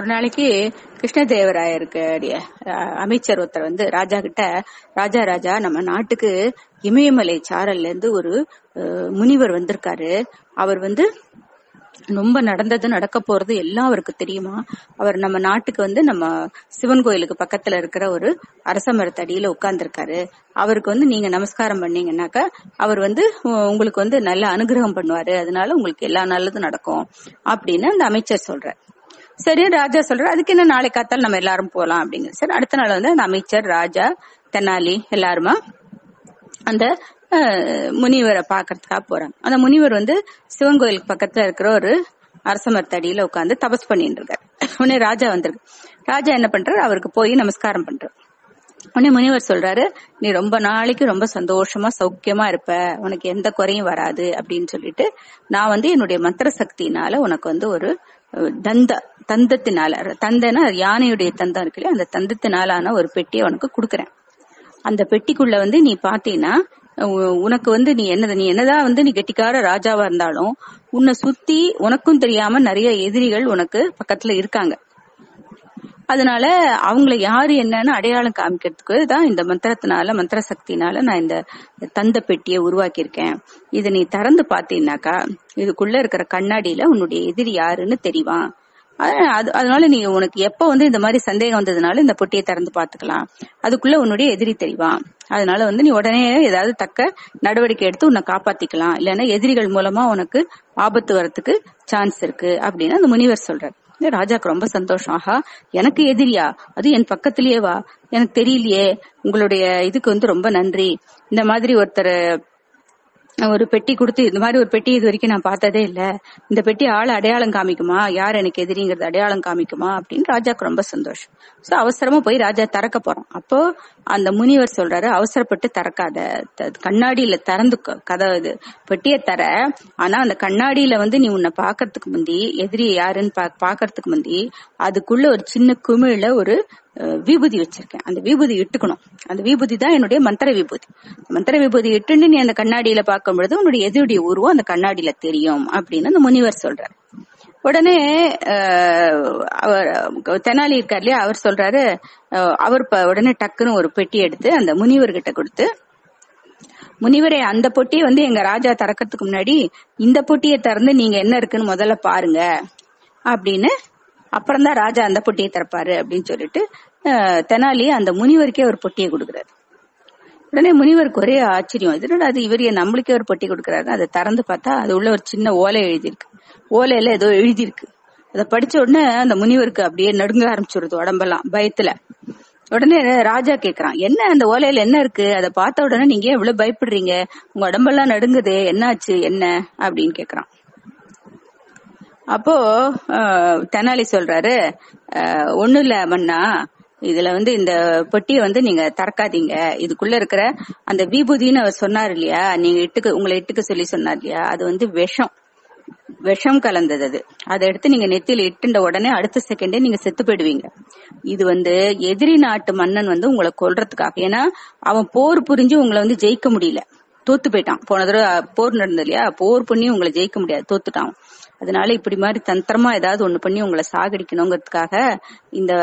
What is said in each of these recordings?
ஒரு நாளைக்கு கிருஷ்ணதேவராயருக்கு அமைச்சர் ஒருத்தர் வந்து ராஜா கிட்ட ராஜா ராஜா நம்ம நாட்டுக்கு இமயமலை சாரல்ல இருந்து ஒரு முனிவர் வந்திருக்காரு. அவர் வந்து ரொம்ப நடந்தது நடக்க போறது எல்லாம் அவருக்கு தெரியுமா? அவர் நம்ம நாட்டுக்கு வந்து நம்ம சிவன் கோயிலுக்கு பக்கத்துல இருக்கிற ஒரு அரச மரத்தடியில உட்கார்ந்துருக்காரு. அவருக்கு வந்து நீங்க நமஸ்காரம் பண்ணீங்கன்னாக்கா அவர் வந்து உ- உங்களுக்கு வந்து நல்ல அனுகிரகம் பண்ணுவாரு. அதனால உங்களுக்கு எல்லா நல்லதும் நடக்கும். அப்படின்னு அந்த அமைச்சர் சொல்றார். சரி ராஜா சொல்ற அதுக்கு என்ன நாளை காத்தால் நம்ம எல்லாரும் போலாம் அப்படிங்கிற சரி அடுத்த நாள் வந்து அந்த அமைச்சர் ராஜா தெனாலி எல்லாருமா அந்த முனிவரை பாக்குறதுக்காக போறாங்க. அந்த முனிவர் வந்து சிவன் கோயிலுக்கு பக்கத்துல இருக்கிற ஒரு அரச மரத்தடியில தபஸ் பண்ணிட்டு இருக்காரு. உடனே ராஜா வந்திருக்கு. ராஜா என்ன பண்றாரு? அவருக்கு போய் நமஸ்காரம் பண்றாரு. உடனே முனிவர் சொல்றாரு நீ ரொம்ப நாளைக்கு ரொம்ப சந்தோஷமா சௌக்கியமா இருப்ப. உனக்கு எந்த குறையும் வராது. அப்படின்னு சொல்லிட்டு நான் வந்து என்னுடைய மந்திர சக்தினால உனக்கு வந்து ஒரு தந்த. தந்தத்தினால. தந்தைனா யானையுடைய தந்தம் இருக்கு இல்லையா? அந்த தந்தத்தினாலான ஒரு பெட்டியை உனக்கு கொடுக்கறேன். அந்த பெட்டிக்குள்ள வந்து நீ பாத்தீங்கன்னா உனக்கு வந்து நீ என்னது நீ என்னதான் வந்து நீ கெட்டிக்கார ராஜாவா இருந்தாலும் உன்னை சுத்தி உனக்கும் தெரியாம நிறைய எதிரிகள் உனக்கு பக்கத்துல இருக்காங்க. அதனால அவங்கள யாரு என்னன்னு அடையாளம் காமிக்கிறதுக்கு தான் இந்த மந்திரத்தினால மந்திர சக்தினால நான் இந்த தந்த பெட்டியை உருவாக்கியிருக்கேன். இதை நீ திறந்து பாத்தீங்கன்னாக்கா இதுக்குள்ள இருக்கிற கண்ணாடியில உன்னுடைய எதிரி யாருன்னு தெரிவான். அது- அதனால நீ உனக்கு எப்ப வந்து இந்த மாதிரி சந்தேகம் வந்ததுனால இந்த பொட்டியை திறந்து பாத்துக்கலாம் அதுக்குள்ள உன்னுடைய எதிரி தெரிவான் அதனால வந்து நீ உடனே ஏதாவது தக்க நடவடிக்கை எடுத்து உன்னை காப்பாத்திக்கலாம். இல்லைன்னா எதிரிகள் மூலமா உனக்கு ஆபத்து வரத்துக்கு சான்ஸ் இருக்கு அப்படின்னு அந்த முனிவர் சொல்றாரு. ராஜாக்கு ரொம்ப சந்தோஷம். ஆஹா எனக்கு எதிரியா? அது என் பக்கத்திலேயே வா. எனக்கு தெரியலையே. உங்களுடைய இதுக்கு வந்து ரொம்ப நன்றி. இந்த மாதிரி ஒருத்தர் ஒரு பெட்டி கொடுத்து இந்த மாதிரி ஒரு பெட்டி இது வரைக்கும் நான் பார்த்ததே இல்ல. இந்த பெட்டி ஆள் அடையாளம் காமிக்குமா? யார் எனக்கு எதிரிங்கிறது அடையாளம் காமிக்குமா? அப்படின்னு ராஜாக்கு ரொம்ப சந்தோஷம். சோ அவசரமா போய் ராஜா திறக்க போறோம் அப்போ அந்த முனிவர் சொல்றாரு அவசரப்பட்டு திறக்காத. கண்ணாடியில திறந்து க- இது பெட்டியை தர. ஆனா அந்த கண்ணாடியில வந்து நீ உன்னை பாக்குறதுக்கு முந்தி எதிரி யாருன்னு பா- முந்தி அதுக்குள்ள ஒரு சின்ன குமிழ்ல ஒரு விபூதி வச்சிருக்கேன். அந்த விபூதி இட்டுக்கணும். அந்த விபூதி தான் என்னுடைய மந்திர விபூதி. மந்திர விபூதி இட்டுன்னு நீ அந்த கண்ணாடியில பார்க்கும் பொழுது உன்னுடைய எதிரியுடைய உருவம் அந்த கண்ணாடியில தெரியும் அப்படின்னு அந்த முனிவர் சொல்றார். உடனே அவர் தெனாலி இருக்கார் இல்லையா? அவர் சொல்றாரு அவர் ப- உடனே டக்குன்னு ஒரு பெட்டி எடுத்து அந்த முனிவர்கிட்ட கொடுத்து முனிவரே அந்த பொட்டியை வந்து எங்க ராஜா திறக்கிறதுக்கு முன்னாடி இந்த பொட்டியை திறந்து நீங்க என்ன இருக்குன்னு முதல்ல பாருங்க அப்படின்னு அப்புறம்தான் ராஜா அந்த பொட்டியை திறப்பாரு அப்படின்னு சொல்லிட்டு தெனாலி அந்த முனிவருக்கே ஒரு பொட்டியை கொடுக்குறாரு. உடனே முனிவருக்கு ஒரே ஆச்சரியம். இதனால அது இவர் நம்மளுக்கே ஒரு பொட்டி கொடுக்குறாரு. அதை திறந்து பார்த்தா அது உள்ள ஒரு சின்ன ஓலை எழுதியிருக்கு. ஓலையில ஏதோ எழுதியிருக்கு. அதை படிச்ச உடனே அந்த முனிவருக்கு அப்படியே நடுங்க ஆரம்பிச்சிருது உடம்பெல்லாம் பயத்துல. உடனே ராஜா கேக்குறான் என்ன அந்த ஓலையில என்ன இருக்கு? அதை பார்த்த உடனே நீங்க ஏன் இவ்வளவு பயப்படுறீங்க? உங்க உடம்பெல்லாம் நடுங்குதே என்னாச்சு என்ன? அப்படின்னு கேக்குறான். அப்போ தெனாலி சொல்றாரு ஒண்ணு ஒண்ணும் இல்ல மன்னா இதுல வந்து இந்த பொட்டியை வந்து நீங்க திறக்காதீங்க. இதுக்குள்ள இருக்கிற அந்த விபூதின்னு அவர் சொன்னார் இல்லையா? நீங்க இட்டுக்க உங்களை இட்டுக்க சொல்லி சொன்னார் இல்லையா? அது வந்து விஷம். விஷம் கலந்தது அது. அதை எடுத்து நீங்க நெத்தியில இட்டுண்ட உடனே அடுத்த செகண்டே நீங்க செத்து போயிடுவீங்க. இது வந்து எதிரி நாட்டு மன்னன் வந்து உங்களை கொல்றதுக்காக. ஏன்னா அவன் போர் புரிஞ்சு உங்களை வந்து ஜெயிக்க முடியல. தோத்து போயிட்டான். போன தடவை போர் நடந்தது இல்லையா? போர் பண்ணி உங்களை ஜெயிக்க முடியாது. தோத்துட்டான். அதனால இப்படி மாதிரி தந்திரமா ஏதாவது ஒண்ணு பண்ணி உங்களை சாகடிக்கணுங்கிறதுக்காக இந்த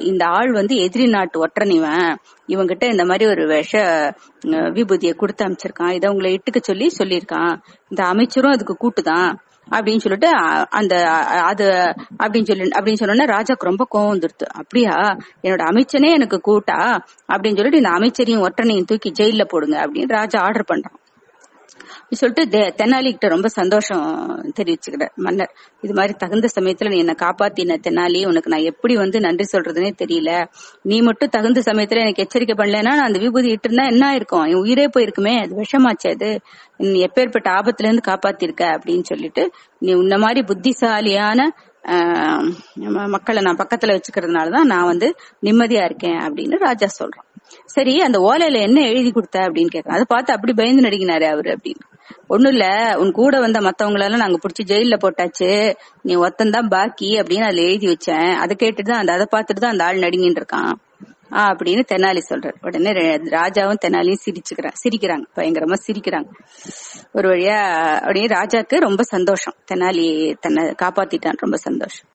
இந்த ஆள் வந்து எதிரி நாட்டு ஒற்றனிவன். இவங்கிட்ட இந்த மாதிரி ஒரு விஷ விபூதியை கொடுத்து அமைச்சிருக்கான். இதை உங்களை இட்டுக்க சொல்லி சொல்லியிருக்கான். இந்த அமைச்சரும் அதுக்கு கூட்டுதான். அப்படின்னு சொல்லிட்டு அந்த அது அப்படின்னு சொல்லி அப்படின்னு சொன்னோன்னா ராஜாக்கு ரொம்ப கோவம் வந்துருது. அப்படியா? என்னோட அமைச்சனே எனக்கு கூட்டா? அப்படின்னு சொல்லிட்டு இந்த அமைச்சரையும் ஒற்றனையும் தூக்கி ஜெயில போடுங்க அப்படின்னு ராஜா ஆர்டர் பண்றான். இப்படி சொல்லிட்டு தெ- தெனாலிகிட்ட ரொம்ப சந்தோஷம் தெரிவிச்சுக்கிறார் மன்னர் இது மாதிரி தகுந்த சமயத்துல நீ என்ன காப்பாத்தின தெனாலி உனக்கு நான் எப்படி வந்து நன்றி சொல்றதுனே தெரியல. நீ மட்டும் தகுந்த சமயத்துல எனக்கு எச்சரிக்கை பண்ணலன்னா நான் அந்த விபூதி இட்டு இருந்தா என்ன இருக்கும் என் உயிரே போயிருக்குமே அது விஷமாச்சு அது. நீ எப்பேற்பட்ட ஆபத்துல இருந்து காப்பாத்திருக்க அப்படின்னு சொல்லிட்டு நீ உன்ன மாதிரி புத்திசாலியான ஆஹ், மக்களை நான் பக்கத்துல வச்சுக்கிறதுனாலதான் நான் வந்து நிம்மதியா இருக்கேன் அப்படின்னு ராஜா சொல்றான். சரி அந்த ஓலையில என்ன எழுதி கொடுத்த அப்படின்னு கேக்குறான் அதை பார்த்து அப்படி பயந்து நடிக்கினாரு அவரு அப்படின்னு. ஒண்ணும் இல்ல உன் கூட வந்த மத்தவங்களெல்லாம் நாங்க புடிச்சு ஜெயில போட்டாச்சு. நீ ஒத்தந்தான் பாக்கி அப்படின்னு அதுல எழுதி வச்சேன். அதை கேட்டுட்டு தான் அந்த அதை பார்த்துட்டு தான் அந்த ஆள் நடுங்கின்னு இருக்கான். ஆஹ் அப்படின்னு தெனாலி சொல்றாரு. உடனே ராஜாவும் தெனாலியும் சிரிச்சுக்கிறாங்க சிரிக்கிறாங்க. பயங்கரமா சிரிக்கிறாங்க. ஒரு வழியா அப்படியே ராஜாக்கு ரொம்ப சந்தோஷம். தெனாலி தன்னை காப்பாத்திட்டான். ரொம்ப சந்தோஷம்.